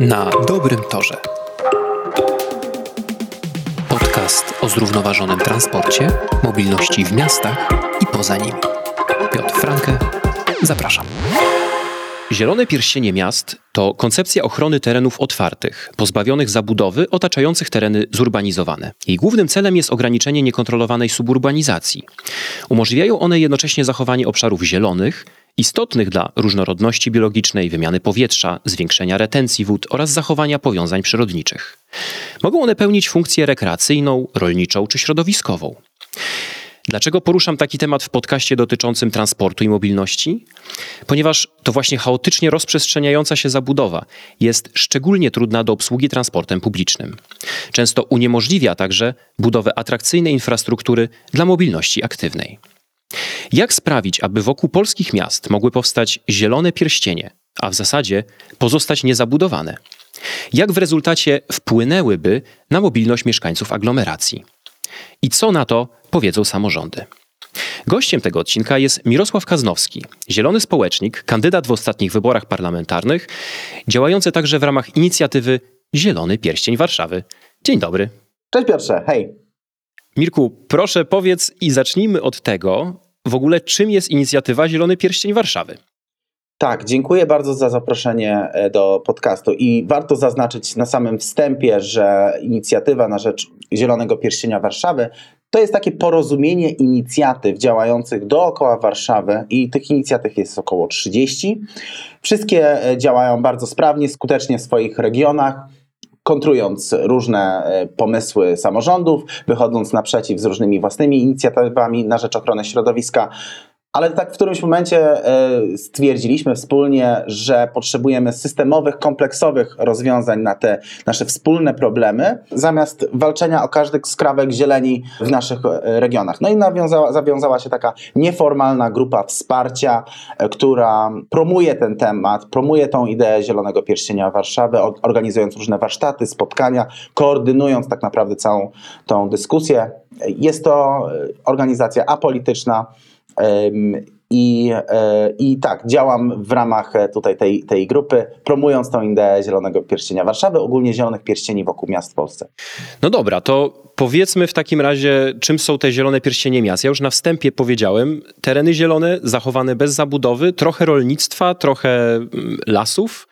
Na dobrym torze. Podcast o zrównoważonym transporcie, mobilności w miastach i poza nimi. Piotr Franke, zapraszam. Zielone pierścienie miast to koncepcja ochrony terenów otwartych, pozbawionych zabudowy, otaczających tereny zurbanizowane. Jej głównym celem jest ograniczenie niekontrolowanej suburbanizacji. Umożliwiają one jednocześnie zachowanie obszarów zielonych, istotnych dla różnorodności biologicznej, wymiany powietrza, zwiększenia retencji wód oraz zachowania powiązań przyrodniczych. Mogą one pełnić funkcję rekreacyjną, rolniczą czy środowiskową. Dlaczego poruszam taki temat w podcaście dotyczącym transportu i mobilności? Ponieważ to właśnie chaotycznie rozprzestrzeniająca się zabudowa jest szczególnie trudna do obsługi transportem publicznym. Często uniemożliwia także budowę atrakcyjnej infrastruktury dla mobilności aktywnej. Jak sprawić, aby wokół polskich miast mogły powstać zielone pierścienie, a w zasadzie pozostać niezabudowane? Jak w rezultacie wpłynęłyby na mobilność mieszkańców aglomeracji? I co na to powiedzą samorządy? Gościem tego odcinka jest Mirosław Kaznowski, zielony społecznik, kandydat w ostatnich wyborach parlamentarnych, działający także w ramach inicjatywy Zielony Pierścień Warszawy. Dzień dobry. Cześć Piotrze, hej. Mirku, proszę powiedz i zacznijmy od tego, w ogóle czym jest inicjatywa Zielony Pierścień Warszawy. Tak, dziękuję bardzo za zaproszenie e, do podcastu i warto zaznaczyć na samym wstępie, że inicjatywa na rzecz Zielonego Pierścienia Warszawy to jest takie porozumienie inicjatyw działających dookoła Warszawy i tych inicjatyw jest około 30. Wszystkie e, działają bardzo sprawnie, skutecznie w swoich regionach kontrując różne e, pomysły samorządów, wychodząc naprzeciw z różnymi własnymi inicjatywami na rzecz ochrony środowiska. Ale tak w którymś momencie e, stwierdziliśmy wspólnie, że potrzebujemy systemowych, kompleksowych rozwiązań na te nasze wspólne problemy, zamiast walczenia o każdy skrawek zieleni w naszych e, regionach. No i nawiązała, zawiązała się taka nieformalna grupa wsparcia, e, która promuje ten temat, promuje tą ideę Zielonego Pierścienia Warszawy, organizując różne warsztaty, spotkania, koordynując tak naprawdę całą tą dyskusję. Jest to organizacja apolityczna, i, e, I tak, działam w ramach e, tutaj tej, tej grupy, promując tą ideę Zielonego Pierścienia Warszawy, ogólnie zielonych pierścieni wokół miast w Polsce. No dobra, to powiedzmy w takim razie, czym są te zielone pierścienie miast. Ja już na wstępie powiedziałem, tereny zielone, zachowane bez zabudowy, trochę rolnictwa, trochę mm, lasów.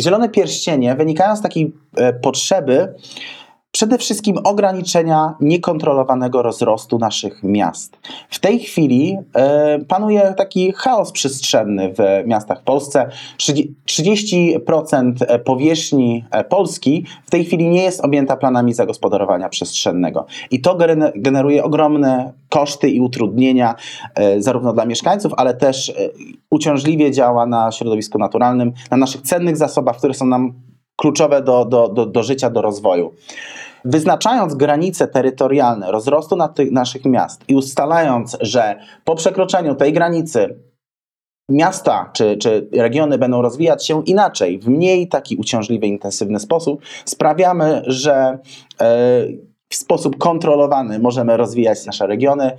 Zielone pierścienie wynikają z takiej e, potrzeby, Przede wszystkim ograniczenia niekontrolowanego rozrostu naszych miast. W tej chwili e, panuje taki chaos przestrzenny w miastach w Polsce. 30% powierzchni e, Polski w tej chwili nie jest objęta planami zagospodarowania przestrzennego. I to generuje ogromne koszty i utrudnienia e, zarówno dla mieszkańców, ale też e, uciążliwie działa na środowisku naturalnym, na naszych cennych zasobach, które są nam kluczowe do, do, do, do życia, do rozwoju. Wyznaczając granice terytorialne rozrostu na tych naszych miast i ustalając, że po przekroczeniu tej granicy miasta czy, czy regiony będą rozwijać się inaczej, w mniej taki uciążliwy, intensywny sposób, sprawiamy, że yy, w sposób kontrolowany możemy rozwijać nasze regiony,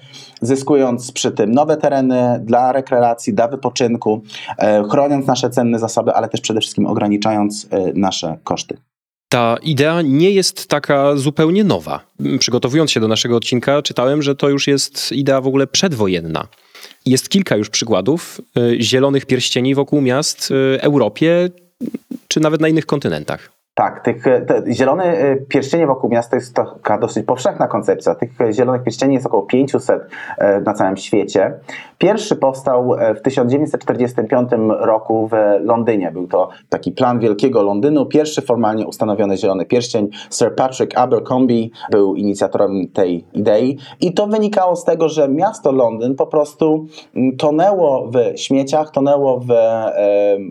zyskując przy tym nowe tereny dla rekreacji, dla wypoczynku, e, chroniąc nasze cenne zasoby, ale też przede wszystkim ograniczając e, nasze koszty. Ta idea nie jest taka zupełnie nowa. Przygotowując się do naszego odcinka, czytałem, że to już jest idea w ogóle przedwojenna. Jest kilka już przykładów e, zielonych pierścieni wokół miast w Europie czy nawet na innych kontynentach. Tak, tych te zielone pierścienie wokół miasta jest taka dosyć powszechna koncepcja. Tych zielonych pierścieni jest około 500 y, na całym świecie. Pierwszy powstał w 1945 roku w Londynie. Był to taki plan wielkiego Londynu. Pierwszy formalnie ustanowiony zielony pierścień. Sir Patrick Abercrombie był inicjatorem tej idei. I to wynikało z tego, że miasto Londyn po prostu mm, tonęło w śmieciach, tonęło w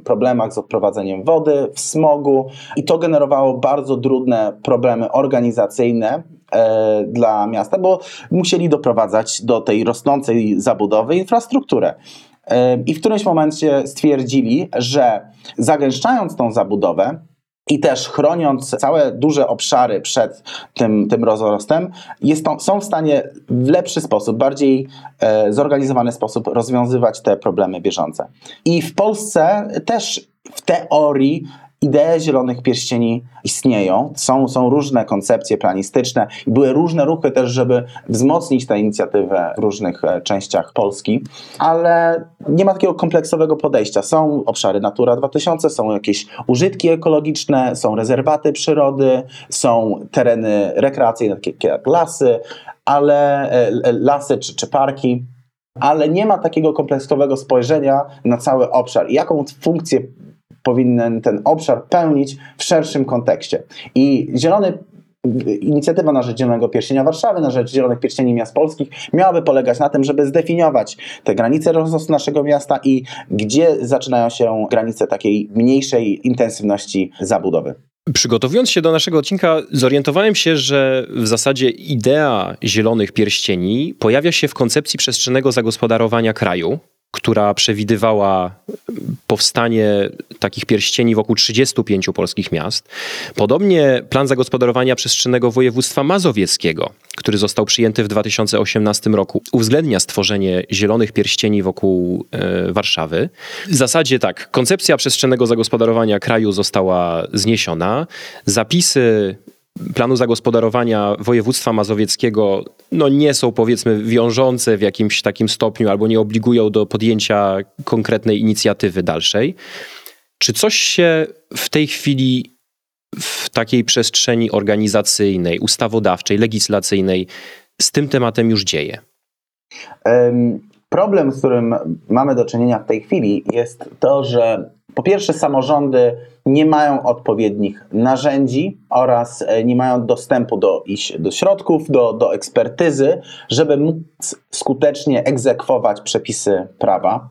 problemach z odprowadzeniem wody, w smogu i to generowało bardzo trudne problemy organizacyjne e, dla miasta, bo musieli doprowadzać do tej rosnącej zabudowy infrastrukturę. E, I w którymś momencie stwierdzili, że zagęszczając tą zabudowę, i też chroniąc całe duże obszary przed tym, tym rozrostem, jest to, są w stanie w lepszy sposób, bardziej e, zorganizowany sposób rozwiązywać te problemy bieżące. I w Polsce też w teorii idee zielonych pierścieni istnieją, są, są różne koncepcje planistyczne i były różne ruchy też, żeby wzmocnić tę inicjatywę w różnych e, częściach Polski, ale nie ma takiego kompleksowego podejścia. Są obszary Natura 2000, są jakieś użytki ekologiczne, są rezerwaty przyrody, są tereny rekreacyjne, takie jak lasy, ale e, lasy czy, czy parki, ale nie ma takiego kompleksowego spojrzenia na cały obszar i jaką funkcję powinien ten obszar pełnić w szerszym kontekście. I zielony inicjatywa na rzecz Zielonego Pierścienia Warszawy, na rzecz Zielonych Pierścieni Miast Polskich miałaby polegać na tym, żeby zdefiniować te granice rozrostu naszego miasta i gdzie zaczynają się granice takiej mniejszej intensywności zabudowy. Przygotowując się do naszego odcinka, zorientowałem się, że w zasadzie idea zielonych pierścieni pojawia się w koncepcji przestrzennego zagospodarowania kraju, która przewidywała powstanie takich pierścieni wokół 35 polskich miast. Podobnie plan zagospodarowania przestrzennego województwa mazowieckiego, który został przyjęty w 2018 roku, uwzględnia stworzenie zielonych pierścieni wokół e, Warszawy. W zasadzie tak, koncepcja przestrzennego zagospodarowania kraju została zniesiona. Zapisy planu zagospodarowania województwa mazowieckiego no nie są powiedzmy wiążące w jakimś takim stopniu albo nie obligują do podjęcia konkretnej inicjatywy dalszej. Czy coś się w tej chwili w takiej przestrzeni organizacyjnej, ustawodawczej, legislacyjnej z tym tematem już dzieje? Problem, z którym mamy do czynienia w tej chwili, jest to, że po pierwsze samorządy nie mają odpowiednich narzędzi oraz e, nie mają dostępu do, do środków, do, do ekspertyzy, żeby móc skutecznie egzekwować przepisy prawa.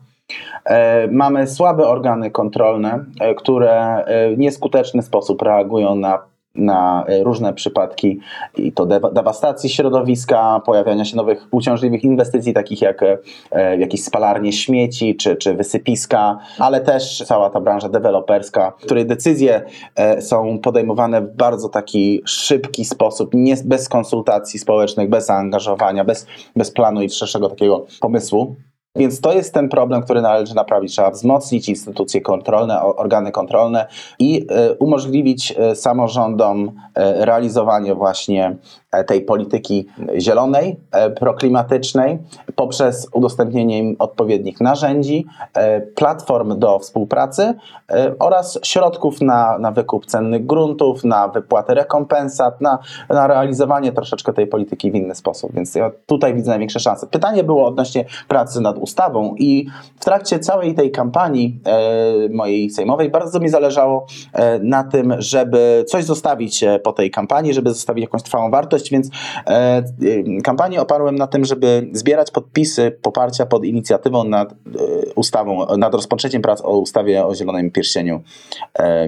E, mamy słabe organy kontrolne, e, które w nieskuteczny sposób reagują na na e, różne przypadki i to dewastacji środowiska, pojawiania się nowych uciążliwych inwestycji, takich jak e, jakieś spalarnie śmieci czy, czy wysypiska, ale też cała ta branża deweloperska, której decyzje e, są podejmowane w bardzo taki szybki sposób, nie, bez konsultacji społecznych, bez zaangażowania, bez, bez planu i szerszego takiego pomysłu. Więc to jest ten problem, który należy naprawić. Trzeba wzmocnić instytucje kontrolne, organy kontrolne i e, umożliwić e, samorządom e, realizowanie właśnie tej polityki zielonej, proklimatycznej poprzez udostępnienie im odpowiednich narzędzi, platform do współpracy oraz środków na, na wykup cennych gruntów, na wypłatę rekompensat, na, na realizowanie troszeczkę tej polityki w inny sposób. Więc ja tutaj widzę największe szanse. Pytanie było odnośnie pracy nad ustawą. I w trakcie całej tej kampanii e, mojej sejmowej bardzo mi zależało e, na tym, żeby coś zostawić e, po tej kampanii, żeby zostawić jakąś trwałą wartość, więc kampanię oparłem na tym, żeby zbierać podpisy poparcia pod inicjatywą nad ustawą, nad rozpoczęciem prac o ustawie o zielonym pierścieniu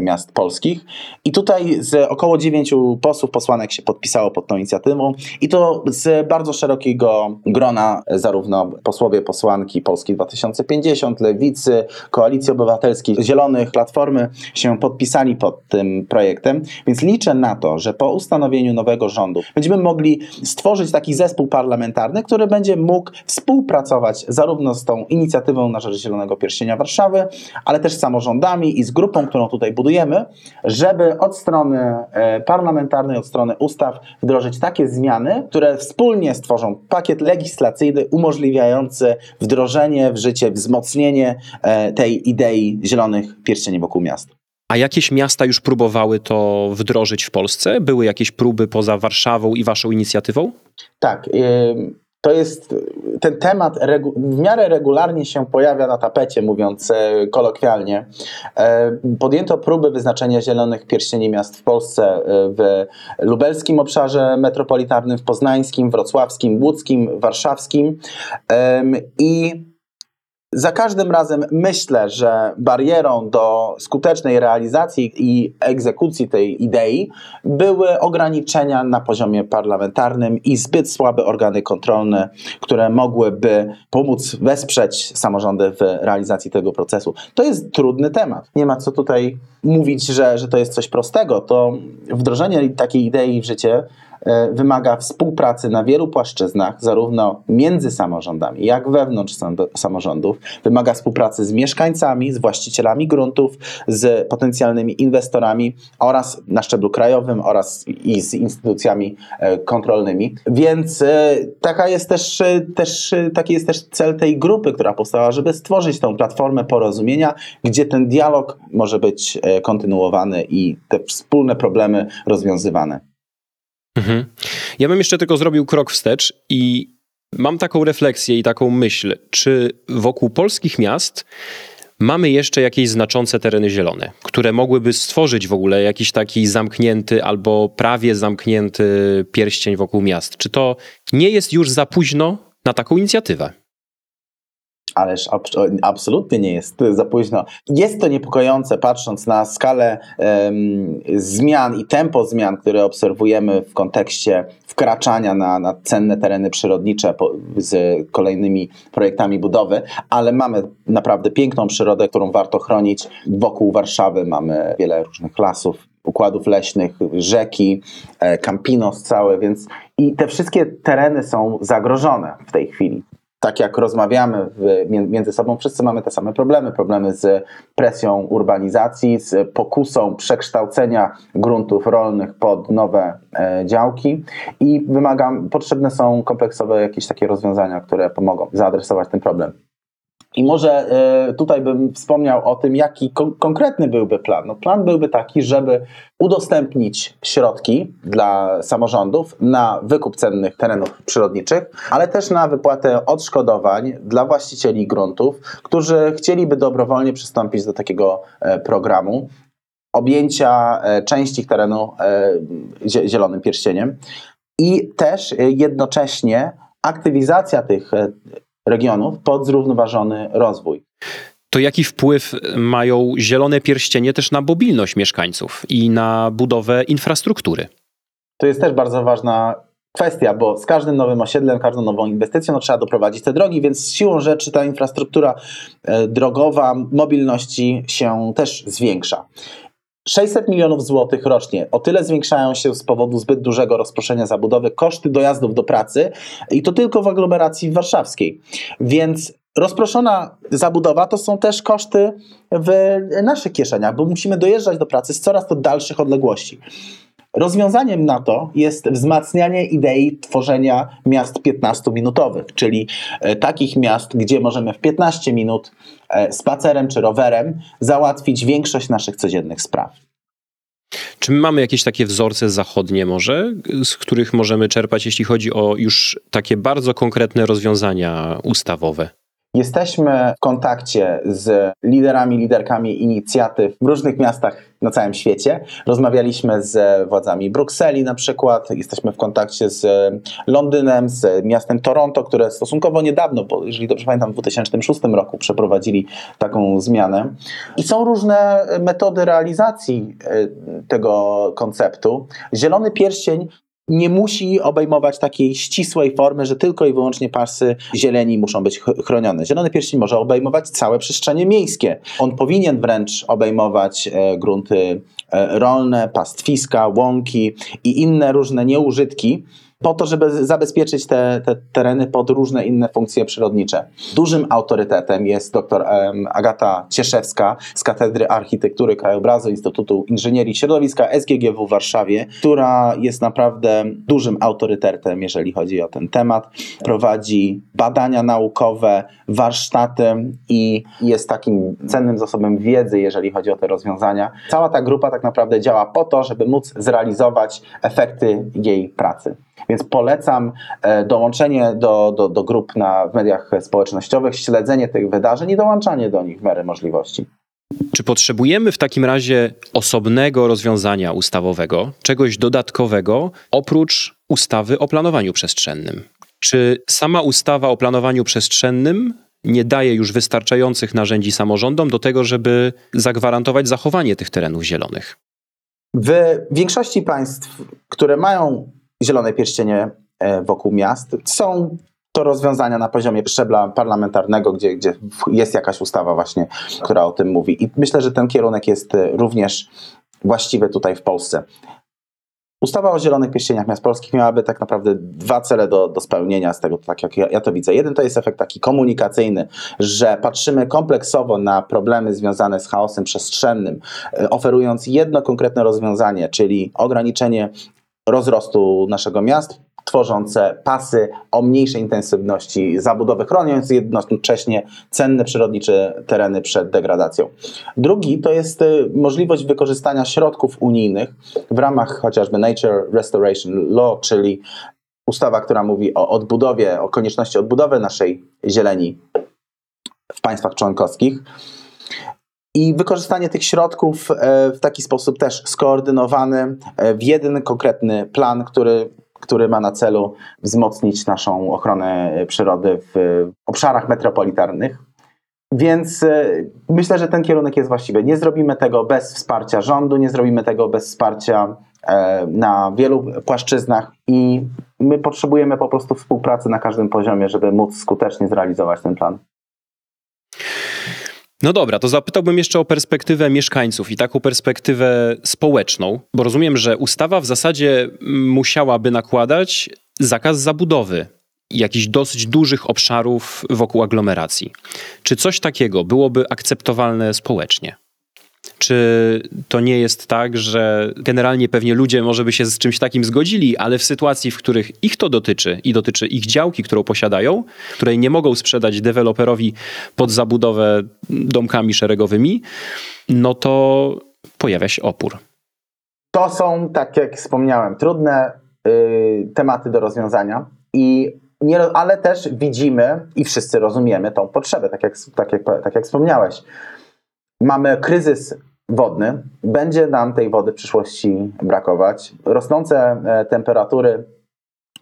miast polskich. I tutaj z około dziewięciu posłów, posłanek się podpisało pod tą inicjatywą i to z bardzo szerokiego grona, zarówno posłowie, posłanki, Polski 2050, Lewicy, Koalicji Obywatelskiej, Zielonych, Platformy się podpisali pod tym projektem, więc liczę na to, że po ustanowieniu nowego rządu będziemy mogli stworzyć taki zespół parlamentarny, który będzie mógł współpracować zarówno z tą inicjatywą na rzecz Zielonego Pierścienia Warszawy, ale też z samorządami i z grupą, którą tutaj budujemy, żeby od strony e, parlamentarnej, od strony ustaw wdrożyć takie zmiany, które wspólnie stworzą pakiet legislacyjny umożliwiający wdrożenie w życie, wzmocnienie e, tej idei zielonych pierścieni wokół miast. A jakieś miasta już próbowały to wdrożyć w Polsce? Były jakieś próby poza Warszawą i waszą inicjatywą? Tak to jest ten temat w miarę regularnie się pojawia na tapecie, mówiąc e, kolokwialnie. E, podjęto próby wyznaczenia zielonych pierścieni miast w Polsce e, w lubelskim obszarze metropolitarnym, w poznańskim, wrocławskim, łódzkim, warszawskim i za każdym razem myślę, że barierą do skutecznej realizacji i egzekucji tej idei były ograniczenia na poziomie parlamentarnym i zbyt słabe organy kontrolne, które mogłyby pomóc wesprzeć samorządy w realizacji tego procesu. To jest trudny temat. Nie ma co tutaj mówić, że, że to jest coś prostego. To wdrożenie takiej idei w życie wymaga współpracy na wielu płaszczyznach, zarówno między samorządami, jak wewnątrz samorządów. wymaga współpracy z mieszkańcami, z właścicielami gruntów, z potencjalnymi inwestorami oraz na szczeblu krajowym oraz i z instytucjami e, kontrolnymi. Więc e, taka jest też, e, też, taki jest też cel tej grupy, która powstała, żeby stworzyć tą platformę porozumienia, gdzie ten dialog może być kontynuowany i te wspólne problemy rozwiązywane. Mhm. Ja bym jeszcze tylko zrobił krok wstecz i mam taką refleksję i taką myśl, czy wokół polskich miast mamy jeszcze jakieś znaczące tereny zielone, które mogłyby stworzyć w ogóle jakiś taki zamknięty albo prawie zamknięty pierścień wokół miast. Czy to nie jest już za późno na taką inicjatywę? Ależ ab absolutnie nie jest za późno. Jest to niepokojące, patrząc na skalę um, zmian i tempo zmian, które obserwujemy w kontekście wkraczania na, na cenne tereny przyrodnicze po, z kolejnymi projektami budowy, ale mamy naprawdę piękną przyrodę, którą warto chronić. Wokół Warszawy mamy wiele różnych lasów, układów leśnych, rzeki, e, Campinos całe, więc i te wszystkie tereny są zagrożone w tej chwili tak jak rozmawiamy w, między sobą, wszyscy mamy te same problemy. Problemy z presją urbanizacji, z pokusą przekształcenia gruntów rolnych pod nowe e, działki i wymagam, potrzebne są kompleksowe jakieś takie rozwiązania, które pomogą zaadresować ten problem. I może e, tutaj bym wspomniał o tym, jaki konkretny byłby plan. No, plan byłby taki, żeby udostępnić środki dla samorządów na wykup cennych terenów przyrodniczych, ale też na wypłatę odszkodowań dla właścicieli gruntów, którzy chcieliby dobrowolnie przystąpić do takiego e, programu objęcia e, części ich terenu zielonym pierścieniem i też jednocześnie aktywizacja tych regionów pod zrównoważony rozwój. To jaki wpływ mają zielone pierścienie też na mobilność mieszkańców i na budowę infrastruktury? To jest też bardzo ważna kwestia, bo z każdym nowym osiedlem, każdą nową inwestycją no, trzeba doprowadzić te drogi, więc siłą rzeczy ta infrastruktura e, drogowa mobilności się też zwiększa. 600 milionów złotych rocznie. O tyle zwiększają się z powodu zbyt dużego rozproszenia zabudowy koszty dojazdów do pracy i to tylko w aglomeracji warszawskiej. Więc rozproszona zabudowa to są też koszty w naszych kieszeniach, bo musimy dojeżdżać do pracy z coraz to dalszych odległości. Rozwiązaniem na to jest wzmacnianie idei tworzenia miast 15-minutowych, czyli e, takich miast, gdzie możemy w 15 minut e, spacerem czy rowerem załatwić większość naszych codziennych spraw. Czy my mamy jakieś takie wzorce zachodnie może, z których możemy czerpać, jeśli chodzi o już takie bardzo konkretne rozwiązania ustawowe? Jesteśmy w kontakcie z liderami, liderkami inicjatyw w różnych miastach na całym świecie. Rozmawialiśmy z władzami Brukseli na przykład, jesteśmy w kontakcie z Londynem, z miastem Toronto, które stosunkowo niedawno, bo jeżeli dobrze pamiętam, w 2006 roku przeprowadzili taką zmianę. I są różne metody realizacji e, tego konceptu. Zielony pierścień nie musi obejmować takiej ścisłej formy, że tylko i wyłącznie pasy zieleni muszą być chronione. Zielony pierścień może obejmować całe przestrzenie miejskie. On powinien wręcz obejmować e, grunty e, rolne, pastwiska, łąki i inne różne nieużytki, po to, żeby zabezpieczyć te, te, tereny pod różne inne funkcje przyrodnicze. Dużym autorytetem jest dr Agata Cieszewska z Katedry Architektury Krajobrazu Instytutu Inżynierii Środowiska SGGW w Warszawie, która jest naprawdę dużym autorytetem, jeżeli chodzi o ten temat. Prowadzi badania naukowe, warsztaty i jest takim cennym zasobem wiedzy, jeżeli chodzi o te rozwiązania. Cała ta grupa tak naprawdę działa po to, żeby móc zrealizować efekty jej pracy. Więc polecam e, dołączenie do, do, do grup na, w mediach społecznościowych, śledzenie tych wydarzeń i dołączanie do nich w miarę możliwości. Czy potrzebujemy w takim razie osobnego rozwiązania ustawowego, czegoś dodatkowego, oprócz ustawy o planowaniu przestrzennym? Czy sama ustawa o planowaniu przestrzennym nie daje już wystarczających narzędzi samorządom do tego, żeby zagwarantować zachowanie tych terenów zielonych? W większości państw, które mają zielone pierścienie e, wokół miast. Są to rozwiązania na poziomie szczebla parlamentarnego, gdzie, gdzie jest jakaś ustawa właśnie, która o tym mówi. I myślę, że ten kierunek jest e, również właściwy tutaj w Polsce. Ustawa o Zielonych Pierścieniach Miast Polskich miałaby tak naprawdę dwa cele do, do spełnienia z tego, tak jak ja, ja to widzę. Jeden to jest efekt taki komunikacyjny, że patrzymy kompleksowo na problemy związane z chaosem przestrzennym, e, oferując jedno konkretne rozwiązanie, czyli ograniczenie rozrostu naszego miast, tworzące pasy o mniejszej intensywności zabudowy, chroniąc jednocześnie cenne przyrodnicze tereny przed degradacją. Drugi to jest y, możliwość wykorzystania środków unijnych w ramach chociażby Nature Restoration Law, czyli ustawa, która mówi o odbudowie, o konieczności odbudowy naszej zieleni w państwach członkowskich. I wykorzystanie tych środków e, w taki sposób też skoordynowany e, w jeden konkretny plan, który który ma na celu wzmocnić naszą ochronę przyrody w obszarach metropolitarnych. Więc e, myślę, że ten kierunek jest właściwy. Nie zrobimy tego bez wsparcia rządu, nie zrobimy tego bez wsparcia e, na wielu płaszczyznach i my potrzebujemy po prostu współpracy na każdym poziomie, żeby móc skutecznie zrealizować ten plan. No dobra, to zapytałbym jeszcze o perspektywę mieszkańców i taką perspektywę społeczną, bo rozumiem, że ustawa w zasadzie musiałaby nakładać zakaz zabudowy jakichś dosyć dużych obszarów wokół aglomeracji. Czy coś takiego byłoby akceptowalne społecznie? Czy to nie jest tak, że generalnie pewnie ludzie może by się z czymś takim zgodzili, ale w sytuacji, w których ich to dotyczy i dotyczy ich działki, którą posiadają, której nie mogą sprzedać deweloperowi pod zabudowę domkami szeregowymi, no to pojawia się opór. To są, tak jak wspomniałem, trudne y, tematy do rozwiązania i nie, ale też widzimy i wszyscy rozumiemy tą potrzebę, tak jak, tak jak, tak jak wspomniałeś mamy kryzys wodny, będzie nam tej wody w przyszłości brakować. Rosnące e, temperatury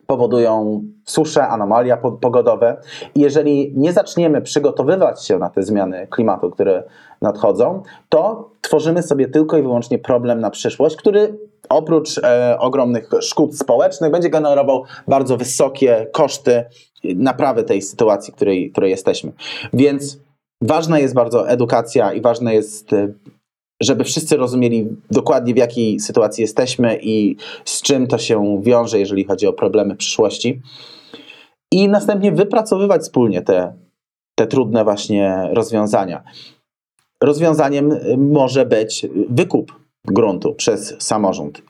powodują susze, anomalia pogodowe. Jeżeli nie zaczniemy przygotowywać się na te zmiany klimatu, które nadchodzą, to tworzymy sobie tylko i wyłącznie problem na przyszłość, który oprócz e, ogromnych szkód społecznych będzie generował bardzo wysokie koszty naprawy tej sytuacji, której, której jesteśmy. Więc ważna jest bardzo edukacja i ważne jest, e, żeby wszyscy rozumieli dokładnie w jakiej sytuacji jesteśmy i z czym to się wiąże, jeżeli chodzi o problemy przyszłości. I następnie wypracowywać wspólnie te, te trudne właśnie rozwiązania. Rozwiązaniem może być wykup gruntu przez samorząd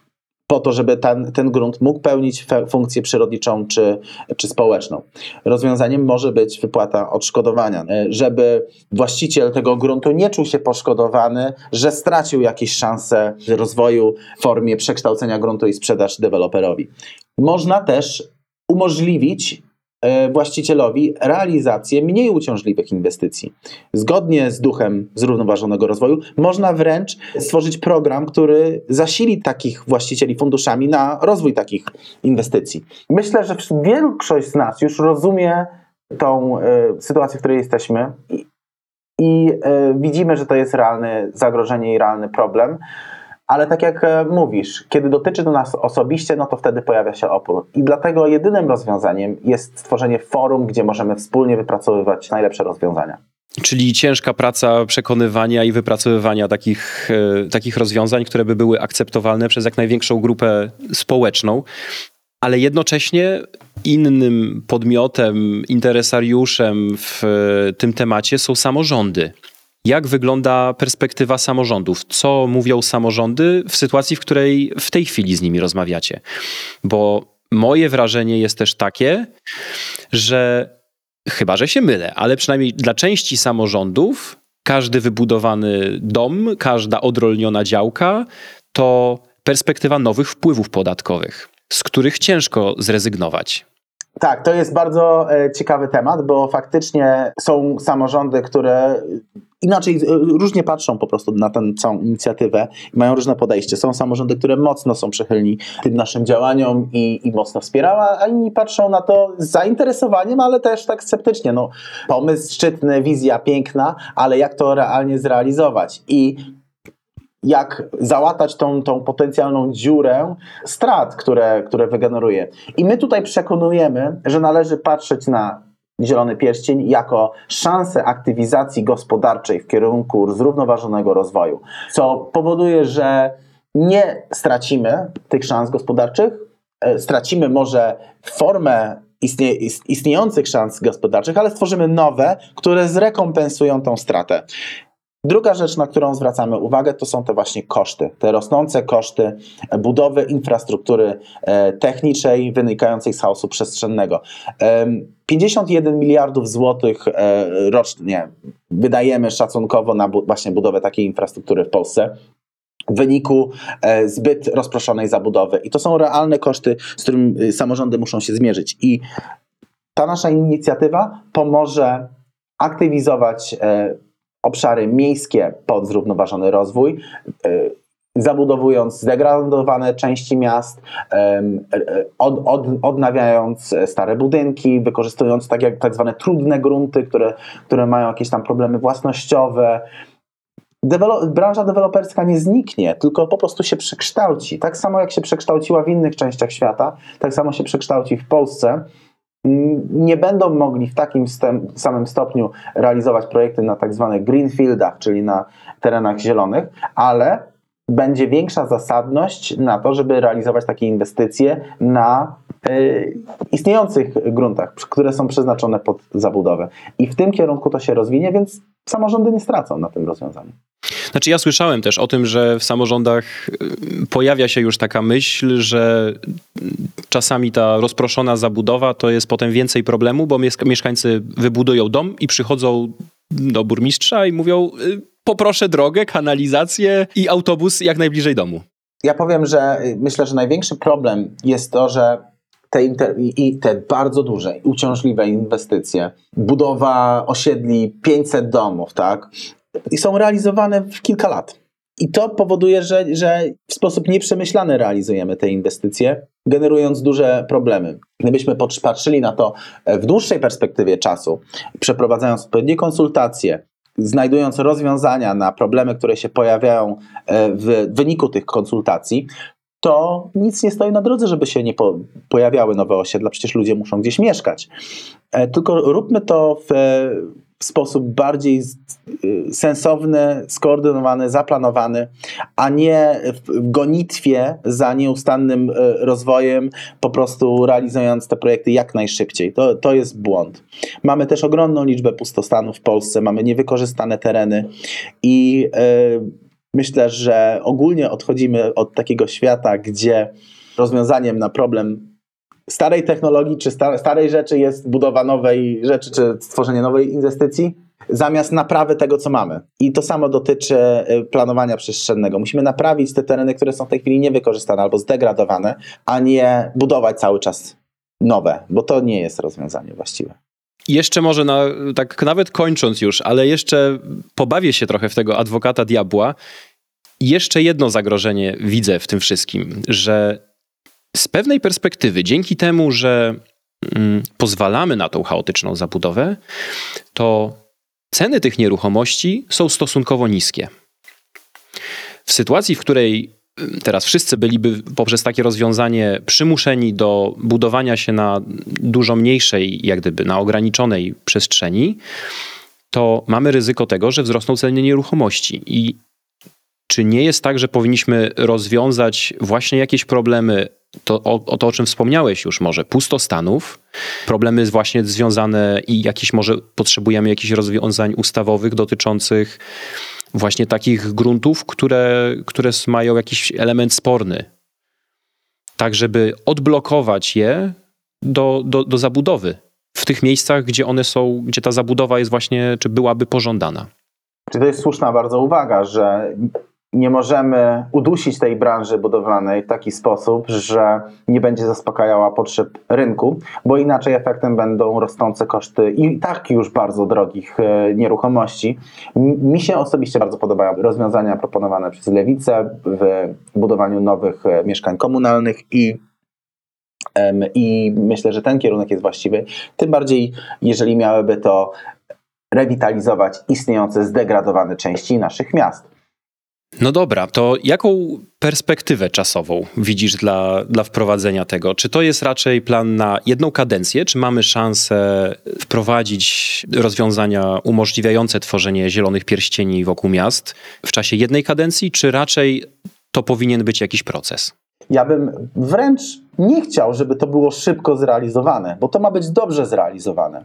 po to, żeby ten, ten grunt mógł pełnić funkcję przyrodniczą czy, czy społeczną. Rozwiązaniem może być wypłata odszkodowania, e, żeby właściciel tego gruntu nie czuł się poszkodowany, że stracił jakieś szanse rozwoju w formie przekształcenia gruntu i sprzedaż deweloperowi. Można też umożliwić właścicielowi realizację mniej uciążliwych inwestycji. Zgodnie z duchem zrównoważonego rozwoju można wręcz stworzyć program, który zasili takich właścicieli funduszami na rozwój takich inwestycji. Myślę, że większość z nas już rozumie tą y, sytuację, w której jesteśmy i, i y, widzimy, że to jest realne zagrożenie i realny problem ale tak jak e, mówisz, kiedy dotyczy to nas osobiście, no to wtedy pojawia się opór. I dlatego jedynym rozwiązaniem jest stworzenie forum, gdzie możemy wspólnie wypracowywać najlepsze rozwiązania. Czyli ciężka praca przekonywania i wypracowywania takich, e, takich rozwiązań, które by były akceptowalne przez jak największą grupę społeczną, ale jednocześnie innym podmiotem, interesariuszem w e, tym temacie są samorządy. Jak wygląda perspektywa samorządów? Co mówią samorządy w sytuacji, w której w tej chwili z nimi rozmawiacie? Bo moje wrażenie jest też takie, że chyba, że się mylę, ale przynajmniej dla części samorządów każdy wybudowany dom, każda odrolniona działka to perspektywa nowych wpływów podatkowych, z których ciężko zrezygnować. Tak, to jest bardzo e, ciekawy temat, bo faktycznie są samorządy, które inaczej, e, różnie patrzą po prostu na tę całą inicjatywę i mają różne podejście. Są samorządy, które mocno są przychylni tym naszym działaniom i, i mocno wspierają, a inni patrzą na to z zainteresowaniem, ale też tak sceptycznie. No, pomysł szczytny, wizja piękna, ale jak to realnie zrealizować? I jak załatać tą, tą potencjalną dziurę strat, które, które wygeneruje. I my tutaj przekonujemy, że należy patrzeć na Zielony Pierścień jako szansę aktywizacji gospodarczej w kierunku zrównoważonego rozwoju, co powoduje, że nie stracimy tych szans gospodarczych, e, stracimy może formę istnie, istniejących szans gospodarczych, ale stworzymy nowe, które zrekompensują tą stratę. Druga rzecz, na którą zwracamy uwagę, to są te właśnie koszty, te rosnące koszty budowy infrastruktury e, technicznej wynikającej z chaosu przestrzennego. 51 miliardów złotych e, rocznie wydajemy szacunkowo na właśnie budowę takiej infrastruktury w Polsce w wyniku e, zbyt rozproszonej zabudowy. I to są realne koszty, z którymi samorządy muszą się zmierzyć. I ta nasza inicjatywa pomoże aktywizować obszary miejskie pod zrównoważony rozwój, e, zabudowując zdegradowane części miast, e, od, od, odnawiając stare budynki, wykorzystując tak, jak, tak zwane trudne grunty, które, które mają jakieś tam problemy własnościowe. Dewelo branża deweloperska nie zniknie, tylko po prostu się przekształci. Tak samo jak się przekształciła w innych częściach świata, tak samo się przekształci w Polsce nie będą mogli w takim samym stopniu realizować projekty na tak zwanych greenfieldach, czyli na terenach zielonych, ale będzie większa zasadność na to, żeby realizować takie inwestycje na y, istniejących gruntach, które są przeznaczone pod zabudowę. I w tym kierunku to się rozwinie, więc samorządy nie stracą na tym rozwiązaniu. Znaczy ja słyszałem też o tym, że w samorządach y, pojawia się już taka myśl, że czasami ta rozproszona zabudowa to jest potem więcej problemu, bo mieszkańcy wybudują dom i przychodzą do burmistrza i mówią y, poproszę drogę, kanalizację i autobus jak najbliżej domu. Ja powiem, że y, myślę, że największy problem jest to, że te, inter- i te bardzo duże, uciążliwe inwestycje, budowa osiedli 500 domów, tak, i są realizowane w kilka lat. I to powoduje, że, że w sposób nieprzemyślany realizujemy te inwestycje, generując duże problemy. Gdybyśmy patrzyli na to e, w dłuższej perspektywie czasu, przeprowadzając odpowiednie konsultacje, znajdując rozwiązania na problemy, które się pojawiają e, w wyniku tych konsultacji, to nic nie stoi na drodze, żeby się nie po, pojawiały nowe osiedla. Przecież ludzie muszą gdzieś mieszkać. E, tylko róbmy to w, w sposób bardziej y, sensowny, skoordynowany, zaplanowany, a nie w gonitwie za nieustannym y, rozwojem, po prostu realizując te projekty jak najszybciej. To, to jest błąd. Mamy też ogromną liczbę pustostanów w Polsce, mamy niewykorzystane tereny i yy, myślę, że ogólnie odchodzimy od takiego świata, gdzie rozwiązaniem na problem starej technologii czy starej rzeczy jest budowa nowej rzeczy, czy stworzenie nowej inwestycji, zamiast naprawy tego, co mamy. I to samo dotyczy y, planowania przestrzennego. Musimy naprawić te tereny, które są w tej chwili niewykorzystane albo zdegradowane, a nie budować cały czas nowe, bo to nie jest rozwiązanie właściwe. Jeszcze może, na, tak nawet kończąc już, ale jeszcze pobawię się trochę w tego adwokata diabła. Jeszcze jedno zagrożenie widzę w tym wszystkim, że z pewnej perspektywy, dzięki temu, że mm, pozwalamy na tą chaotyczną zabudowę, to ceny tych nieruchomości są stosunkowo niskie. W sytuacji, w której mm, teraz wszyscy byliby poprzez takie rozwiązanie przymuszeni do budowania się na dużo mniejszej, jak gdyby na ograniczonej przestrzeni, to mamy ryzyko tego, że wzrosną ceny nieruchomości. I czy nie jest tak, że powinniśmy rozwiązać właśnie jakieś problemy to, o, o, to, o czym wspomniałeś już może, pustostanów, problemy właśnie związane i jakieś może potrzebujemy jakichś rozwiązań ustawowych dotyczących właśnie takich gruntów, które, które mają jakiś element sporny. Tak, żeby odblokować je do, do, do zabudowy w tych miejscach, gdzie one są, gdzie ta zabudowa jest właśnie, czy byłaby pożądana. Czy to jest słuszna bardzo uwaga, że nie możemy udusić tej branży budowlanej w taki sposób, że nie będzie zaspokajała potrzeb rynku, bo inaczej efektem będą rosnące koszty i tak już bardzo drogich e, nieruchomości. Mi się osobiście bardzo podobają rozwiązania proponowane przez Lewicę w budowaniu nowych e, mieszkań komunalnych i i myślę, że ten kierunek jest właściwy. Tym bardziej, jeżeli miałyby to rewitalizować istniejące zdegradowane części naszych miast. No dobra, to jaką perspektywę czasową widzisz dla, dla wprowadzenia tego? Czy to jest raczej plan na jedną kadencję, czy mamy szansę wprowadzić rozwiązania umożliwiające tworzenie zielonych pierścieni wokół miast w czasie jednej kadencji, czy raczej to powinien być jakiś proces? Ja bym wręcz nie chciał, żeby to było szybko zrealizowane, bo to ma być dobrze zrealizowane.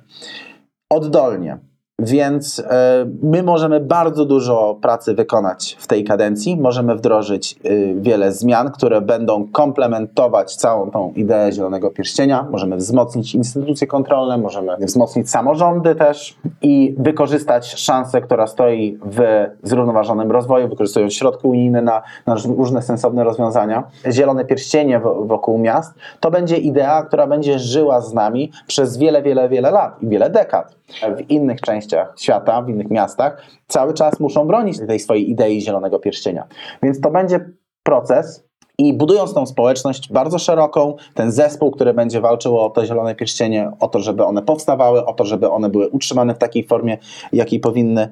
Oddolnie. Więc e, my możemy bardzo dużo pracy wykonać w tej kadencji. Możemy wdrożyć y, wiele zmian, które będą komplementować całą tą ideę Zielonego Pierścienia. Możemy wzmocnić instytucje kontrolne, możemy wzmocnić samorządy też i wykorzystać szansę, która stoi w zrównoważonym rozwoju, wykorzystując środki unijne na, na różne sensowne rozwiązania. Zielone Pierścienie wokół miast to będzie idea, która będzie żyła z nami przez wiele, wiele, wiele lat i wiele dekad. W innych częściach świata, w innych miastach, cały czas muszą bronić tej swojej idei zielonego pierścienia. Więc to będzie proces, i budując tą społeczność bardzo szeroką, ten zespół, który będzie walczył o to zielone pierścienie, o to, żeby one powstawały, o to, żeby one były utrzymane w takiej formie, jakiej powinny,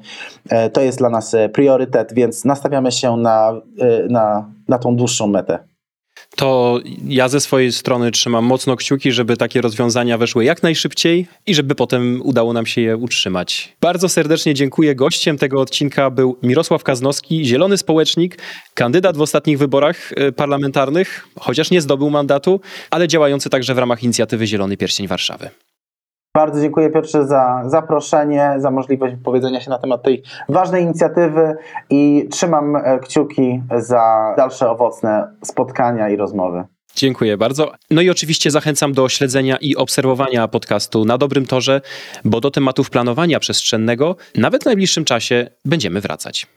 e, to jest dla nas e, priorytet, więc nastawiamy się na, e, na, na tą dłuższą metę to ja ze swojej strony trzymam mocno kciuki, żeby takie rozwiązania weszły jak najszybciej i żeby potem udało nam się je utrzymać. Bardzo serdecznie dziękuję. Gościem tego odcinka był Mirosław Kaznowski, zielony społecznik, kandydat w ostatnich wyborach e, parlamentarnych, chociaż nie zdobył mandatu, ale działający także w ramach inicjatywy Zielony Pierścień Warszawy. Bardzo dziękuję Piotrze za zaproszenie, za możliwość wypowiedzenia się na temat tej ważnej inicjatywy i trzymam e, kciuki za dalsze owocne spotkania i rozmowy. Dziękuję bardzo. No i oczywiście zachęcam do śledzenia i obserwowania podcastu na dobrym torze, bo do tematów planowania przestrzennego nawet w najbliższym czasie będziemy wracać.